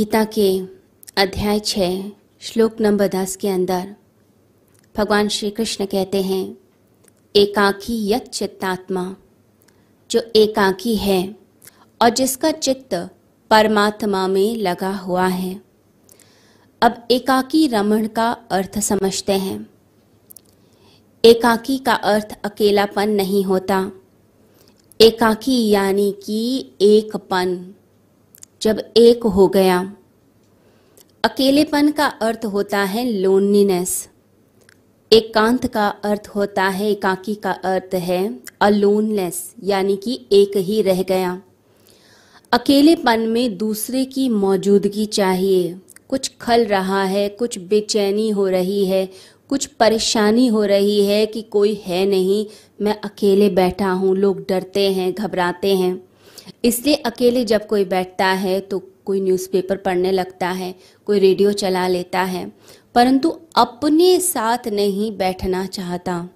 गीता के अध्याय छः, श्लोक नंबर दस के अंदर। भगवान श्री कृष्ण कहते हैं, एकाकी यत चित्तात्मा, जो एकाकी है और जिसका चित्त परमात्मा में लगा हुआ है। अब एकाकी रमण का अर्थ समझते हैं। एकाकी का अर्थ अकेलापन नहीं होता। एकाकी यानी कि एकपन जब एक हो गया। अकेलेपन का अर्थ होता है लोनलीनेस एकांत का अर्थ होता है, एकाकी का अर्थ है अलोनलेस यानी कि एक ही रह गया। अकेलेपन में दूसरे की मौजूदगी चाहिए। कुछ खल रहा है, कुछ बेचैनी हो रही है, कुछ परेशानी हो रही है कि कोई है नहीं, मैं अकेले बैठा हूँ, लोग डरते हैं, घबराते हैं। इसलिए अकेले जब कोई बैठता है तो कोई न्यूज़पेपर पढ़ने लगता है, कोई रेडियो चला लेता है, परंतु अपने साथ नहीं बैठना चाहता।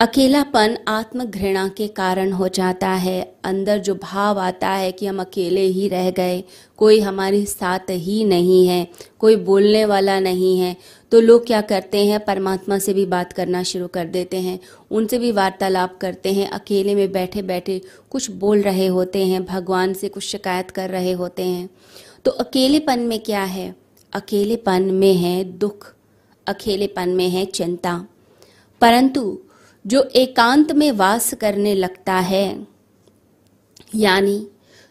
अकेलापन आत्म घृणा के कारण हो जाता है। अंदर जो भाव आता है कि हम अकेले ही रह गए, कोई हमारे साथ ही नहीं है, कोई बोलने वाला नहीं है तो लोग क्या करते हैं? परमात्मा से भी बात करना शुरू कर देते हैं। उनसे भी वार्तालाप करते हैं। अकेले में बैठे बैठे कुछ बोल रहे होते हैं, भगवान से कुछ शिकायत कर रहे होते हैं। तो अकेलेपन में क्या है? अकेलेपन में है दुख, अकेलेपन में है चिंता। परंतु जो एकांत में वास करने लगता है, यानी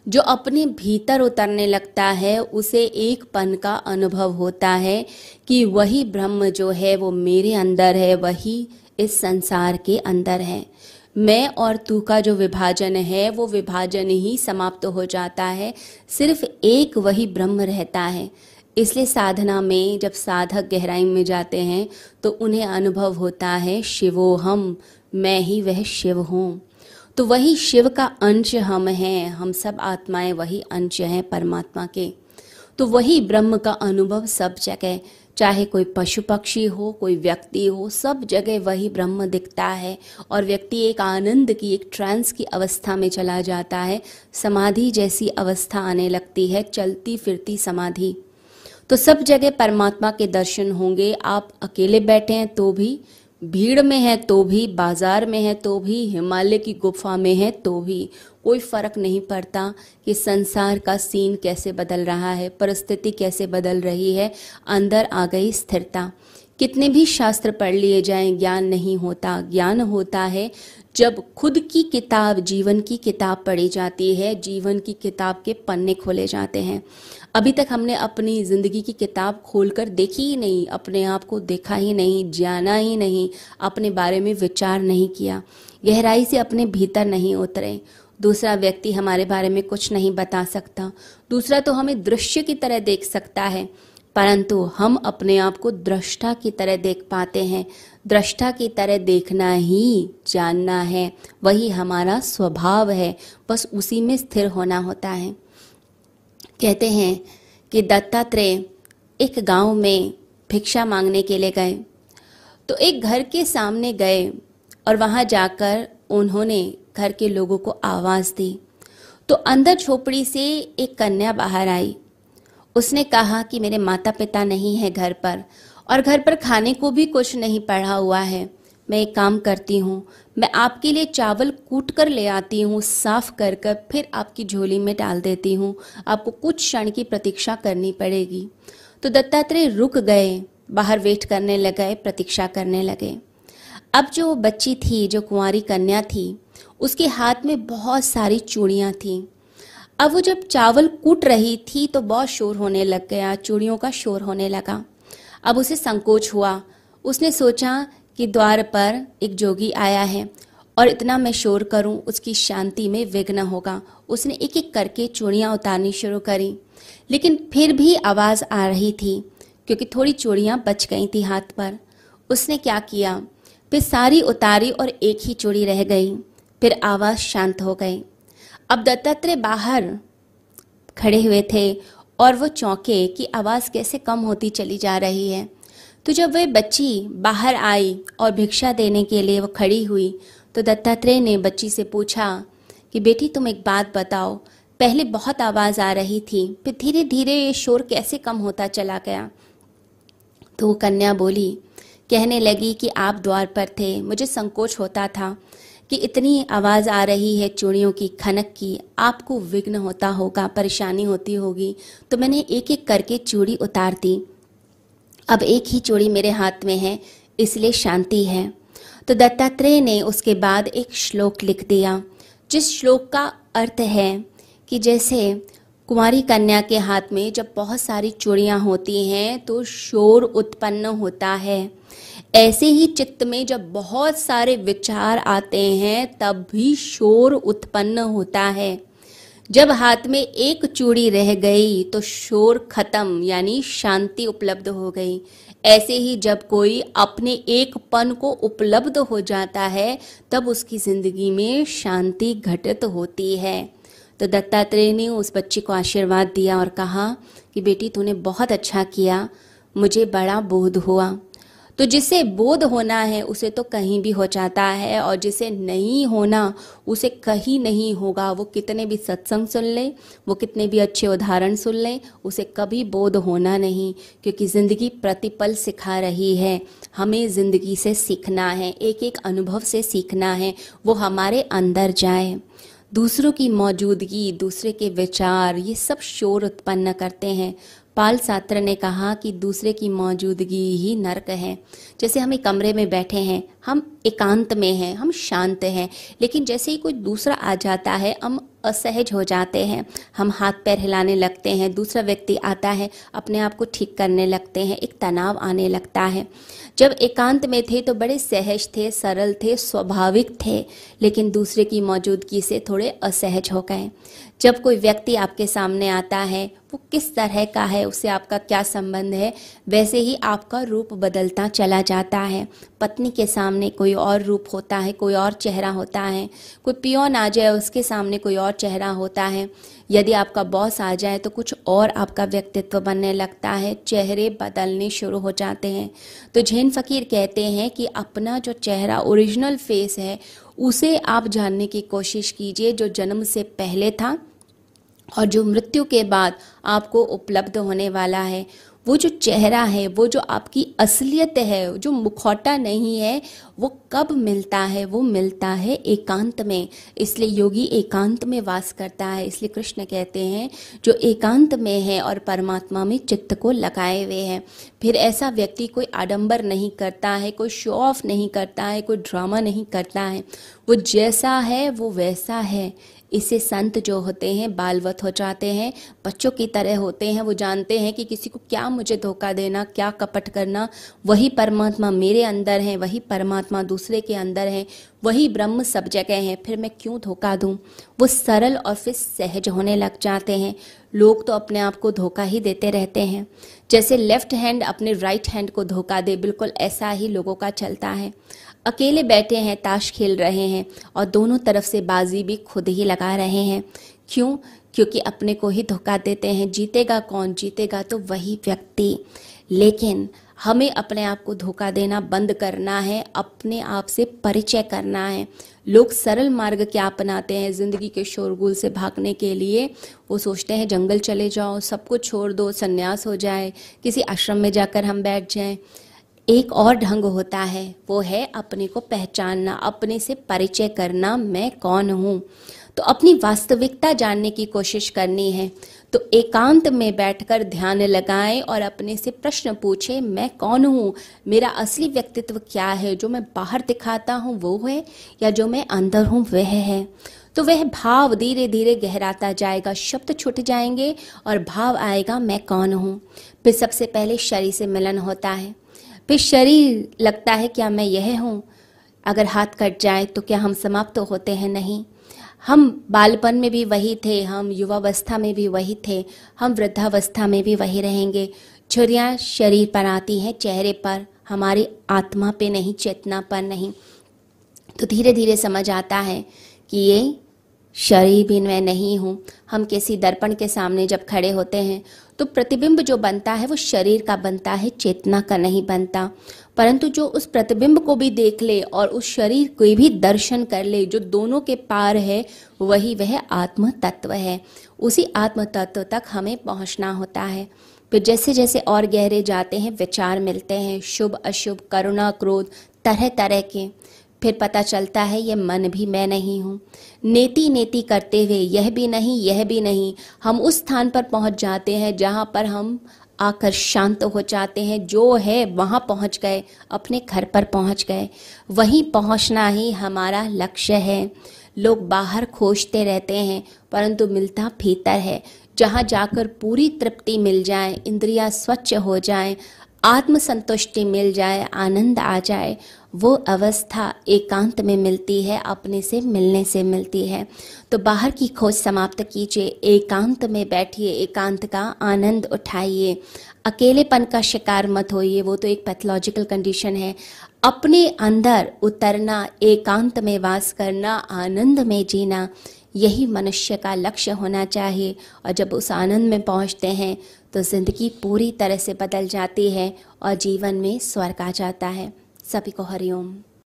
जो अपने भीतर उतरने लगता है, उसे एक पन का अनुभव होता है कि वही ब्रह्म जो है, वो मेरे अंदर है, वही इस संसार के अंदर है। मैं और तू का जो विभाजन है, वो विभाजन ही समाप्त हो जाता है। सिर्फ़ एक वही ब्रह्म रहता है। इसलिए साधना में जब साधक गहराई में जाते हैं तो उन्हें अनुभव होता है, शिवोहम, मैं ही वह शिव हूँ। तो वही शिव का अंश हम हैं, हम सब आत्माएँ वही अंश हैं परमात्मा के। तो वही ब्रह्म का अनुभव सब जगह, चाहे कोई पशु पक्षी हो, कोई व्यक्ति हो, सब जगह वही ब्रह्म दिखता है और व्यक्ति एक आनंद की, एक ट्रांस की अवस्था में चला जाता है। समाधि जैसी अवस्था आने लगती है, चलती फिरती समाधि। तो सब जगह परमात्मा के दर्शन होंगे। आप अकेले बैठे हैं तो भी भीड़ में है तो भी, बाज़ार में है तो भी, हिमालय की गुफा में है तो भी। कोई फ़र्क नहीं पड़ता कि संसार का सीन कैसे बदल रहा है, परिस्थिति कैसे बदल रही है, अंदर आ गई स्थिरता। कितने भी शास्त्र पढ़ लिए जाएँ, ज्ञान नहीं होता। ज्ञान होता है जब खुद की किताब, जीवन की किताब पढ़ी जाती है, जीवन की किताब के पन्ने खोले जाते हैं। अभी तक हमने अपनी ज़िंदगी की किताब खोलकर देखी ही नहीं, अपने आप को देखा ही नहीं, जाना ही नहीं, अपने बारे में विचार नहीं किया। गहराई से अपने भीतर नहीं उतरे। दूसरा व्यक्ति हमारे बारे में कुछ नहीं बता सकता। दूसरा तो हमें दृश्य की तरह देख सकता है, परंतु हम अपने आप को दृष्टा की तरह देख पाते हैं। दृष्टा की तरह देखना ही जानना है, वही हमारा स्वभाव है, बस उसी में स्थिर होना होता है। कहते हैं कि दत्तात्रेय एक गाँव में भिक्षा मांगने के लिए गए। तो एक घर के सामने गए और वहाँ जाकर उन्होंने घर के लोगों को आवाज़ दी। तो अंदर झोपड़ी से एक कन्या बाहर आई। उसने कहा कि मेरे माता पिता नहीं है घर पर और घर पर खाने को भी कुछ नहीं पड़ा हुआ है। मैं एक काम करती हूँ। मैं आपके लिए चावल कूट कर ले आती हूँ, साफ़ कर कर फिर आपकी झोली में डाल देती हूँ। आपको कुछ क्षण की प्रतीक्षा करनी पड़ेगी। तो दत्तात्रेय रुक गए, बाहर वेट करने लगे, प्रतीक्षा करने लगे। अब जो बच्ची थी, जो कुंवारी कन्या थी उसके हाथ में बहुत सारी चूड़ियाँ थीं। अब वो जब चावल कूट रही थी तो बहुत शोर होने लग गया, चूड़ियों का शोर होने लगा। अब उसे संकोच हुआ। उसने सोचा कि द्वार पर एक जोगी आया है और इतना मैं शोर करूँ, उसकी शांति में विघ्न होगा। उसने एक एक करके चूड़ियाँ उतारनी शुरू करी, लेकिन फिर भी आवाज़ आ रही थी, क्योंकि थोड़ी चूड़ियाँ बच गई थी हाथ पर। उसने क्या किया? फिर सारी उतारी और एक ही चूड़ी रह गई। फिर आवाज़ शांत हो गई। अब दत्तात्रेय बाहर खड़े हुए थे और वो चौंके कि आवाज़ कैसे कम होती चली जा रही है। तो जब वह बच्ची बाहर आई और भिक्षा देने के लिए वो खड़ी हुई तो दत्तात्रेय ने बच्ची से पूछा कि, बेटी, तुम एक बात बताओ। पहले बहुत आवाज़ आ रही थी, फिर धीरे धीरे ये शोर कैसे कम होता चला गया? तो वो कन्या बोली, कहने लगी कि, आप द्वार पर थे, मुझे संकोच होता था। कि इतनी आवाज़ आ रही है चूड़ियों की, खनक की, आपको विघ्न होता होगा, परेशानी होती होगी। तो मैंने एक एक करके चूड़ी उतार दी। अब एक ही चूड़ी मेरे हाथ में है, इसलिए शांति है। तो दत्तात्रेय ने उसके बाद एक श्लोक लिख दिया, जिस श्लोक का अर्थ है कि जैसे कुमारी कन्या के हाथ में जब बहुत सारी चूड़ियाँ होती हैं तो शोर उत्पन्न होता है। ऐसे ही चित्त में जब बहुत सारे विचार आते हैं, तब भी शोर उत्पन्न होता है। जब हाथ में एक चूड़ी रह गई तो शोर खत्म, यानी शांति उपलब्ध हो गई। ऐसे ही जब कोई अपने एक पन को उपलब्ध हो जाता है, तब उसकी ज़िंदगी में शांति घटित होती है। तो दत्तात्रेय ने उस बच्ची को आशीर्वाद दिया और कहा कि, बेटी, तूने बहुत अच्छा किया। मुझे बड़ा बोध हुआ। तो जिसे बोध होना है, उसे तो कहीं भी हो जाता है और जिसे नहीं होना, उसे कहीं नहीं होगा। वो कितने भी सत्संग सुन ले, वो कितने भी अच्छे उदाहरण सुन ले, उसे कभी बोध होना नहीं, क्योंकि ज़िंदगी प्रतिपल सिखा रही है। हमें ज़िंदगी से सीखना है एक एक अनुभव से सीखना है, वो हमारे अंदर जाए। दूसरों की मौजूदगी, दूसरे के विचार, ये सब शोर उत्पन्न करते हैं। पाल सात्र ने कहा कि दूसरे की मौजूदगी ही नरक है। जैसे हम एक कमरे में बैठे हैं, हम एकांत में हैं, हम शांत हैं, लेकिन जैसे ही कोई दूसरा आ जाता है, हम असहज हो जाते हैं। हम हाथ पैर हिलाने लगते हैं, दूसरा व्यक्ति आता है, अपने आप को ठीक करने लगते हैं, एक तनाव आने लगता है। जब एकांत में थे तो बड़े सहज थे, सरल थे, स्वाभाविक थे, लेकिन दूसरे की मौजूदगी से थोड़े असहज हो गए। जब कोई व्यक्ति आपके सामने आता है वो किस तरह का है, उससे आपका क्या संबंध है, वैसे ही आपका रूप बदलता चला जाता है। पत्नी के सामने कोई और रूप होता है, कोई और चेहरा होता है, कोई पियोन आ जाए उसके सामने कोई और चेहरा होता है। यदि आपका बॉस आ जाए तो कुछ और आपका व्यक्तित्व बनने लगता है, चेहरे बदलने शुरू हो जाते हैं। तो जैन फ़कीर कहते हैं कि अपना जो चेहरा ओरिजिनल फेस है, उसे आप जानने की कोशिश कीजिए जो जन्म से पहले था। और जो मृत्यु के बाद आपको उपलब्ध होने वाला है, वो जो चेहरा है, वो जो आपकी असलियत है, जो मुखौटा नहीं है, वो कब मिलता है? वो मिलता है एकांत में। इसलिए योगी एकांत में वास करता है। इसलिए कृष्ण कहते हैं, जो एकांत में है और परमात्मा में चित्त को लगाए हुए हैं। फिर ऐसा व्यक्ति कोई आडंबर नहीं करता है, कोई शो ऑफ़ नहीं करता है, कोई ड्रामा नहीं करता है। वो जैसा है, वो वैसा है। इससे संत जो होते हैं, बालवत हो जाते हैं, बच्चों की तरह होते हैं, वो जानते हैं कि किसी को क्या मुझे धोखा देना, क्या कपट करना, वही परमात्मा मेरे अंदर है, वही परमात्मा दूसरे के अंदर है, वही ब्रह्म सब जगह है, फिर मैं क्यों धोखा दूँ? वो सरल और फिर सहज होने लग जाते हैं। लोग तो अपने आप को धोखा ही देते रहते हैं। जैसे लेफ़्ट हैंड अपने राइट हैंड को धोखा दे, बिल्कुल ऐसा ही लोगों का चलता है। अकेले बैठे हैं, ताश खेल रहे हैं और दोनों तरफ़ से बाजी भी खुद ही लगा रहे हैं। क्यों? क्योंकि अपने को ही धोखा देते हैं। जीतेगा कौन? जीतेगा तो वही व्यक्ति। लेकिन हमें अपने आप को धोखा देना बंद करना है, अपने आप से परिचय करना है। लोग सरल मार्ग क्या अपनाते हैं ज़िंदगी के शोरगुल से भागने के लिए? वो सोचते हैं, जंगल चले जाओ, सब कुछ छोड़ दो, संन्यास हो जाए, किसी आश्रम में जाकर हम बैठ जाएँ। एक और ढंग होता है, वो है अपने को पहचानना, अपने से परिचय करना, मैं कौन हूँ? तो अपनी वास्तविकता जानने की कोशिश करनी है। तो एकांत में बैठकर ध्यान लगाएँ और अपने से प्रश्न पूछे, मैं कौन हूँ? मेरा असली व्यक्तित्व क्या है? जो मैं बाहर दिखाता हूँ, वो है? या जो मैं अंदर हूँ, वह है? तो वह भाव धीरे धीरे गहराता जाएगा, शब्द छूट जाएँगे और भाव आएगा, मैं कौन हूँ? फिर सबसे पहले शरीर से मिलन होता है। फिर शरीर लगता है क्या मैं यह हूँ। अगर हाथ कट जाए तो क्या हम समाप्त तो होते हैं? नहीं। हम बालपन में भी वही थे, हम युवावस्था में भी वही थे, हम वृद्धावस्था में भी वही रहेंगे। छुरियाँ शरीर पर आती हैं, चेहरे पर। हमारी आत्मा पे नहीं, चेतना पर नहीं। तो धीरे धीरे समझ आता है कि ये शरीर भी मैं नहीं हूँ। हम किसी दर्पण के सामने जब खड़े होते हैं तो प्रतिबिंब जो बनता है वो शरीर का बनता है, चेतना का नहीं बनता। परंतु जो उस प्रतिबिंब को भी देख ले और उस शरीर को भी दर्शन कर ले, जो दोनों के पार है, वही वह आत्म तत्व है। उसी आत्म तत्व तक हमें पहुँचना होता है। फिर जैसे जैसे और गहरे जाते हैं, विचार मिलते हैं, शुभ, अशुभ, करुणा, क्रोध तरह तरह के। फिर पता चलता है ये मन भी मैं नहीं हूँ। नेति नेति करते हुए, यह भी नहीं, यह भी नहीं। हम उस स्थान पर पहुँच जाते हैं जहाँ पर हम आकर शांत हो जाते हैं। जो है वहाँ पहुँच गए, अपने घर पर पहुँच गए। वहीं पहुँचना ही हमारा लक्ष्य है। लोग बाहर खोजते रहते हैं, परंतु मिलता भीतर है। जहाँ जाकर पूरी तृप्ति मिल जाए, इंद्रियाँ स्वच्छ हो जाए आत्म संतुष्टि मिल जाए, आनंद आ जाए, वो अवस्था एकांत में मिलती है, अपने से मिलने से मिलती है। तो बाहर की खोज समाप्त कीजिए, एकांत में बैठिए, एकांत का आनंद उठाइए। अकेलेपन का शिकार मत होइए, वो तो एक पैथोलॉजिकल कंडीशन है। अपने अंदर उतरना, एकांत में वास करना, आनंद में जीना, यही मनुष्य का लक्ष्य होना चाहिए। और जब उस आनंद में पहुँचते हैं तो ज़िंदगी पूरी तरह से बदल जाती है और जीवन में स्वर्ग आ जाता है। सभी को हरिओम।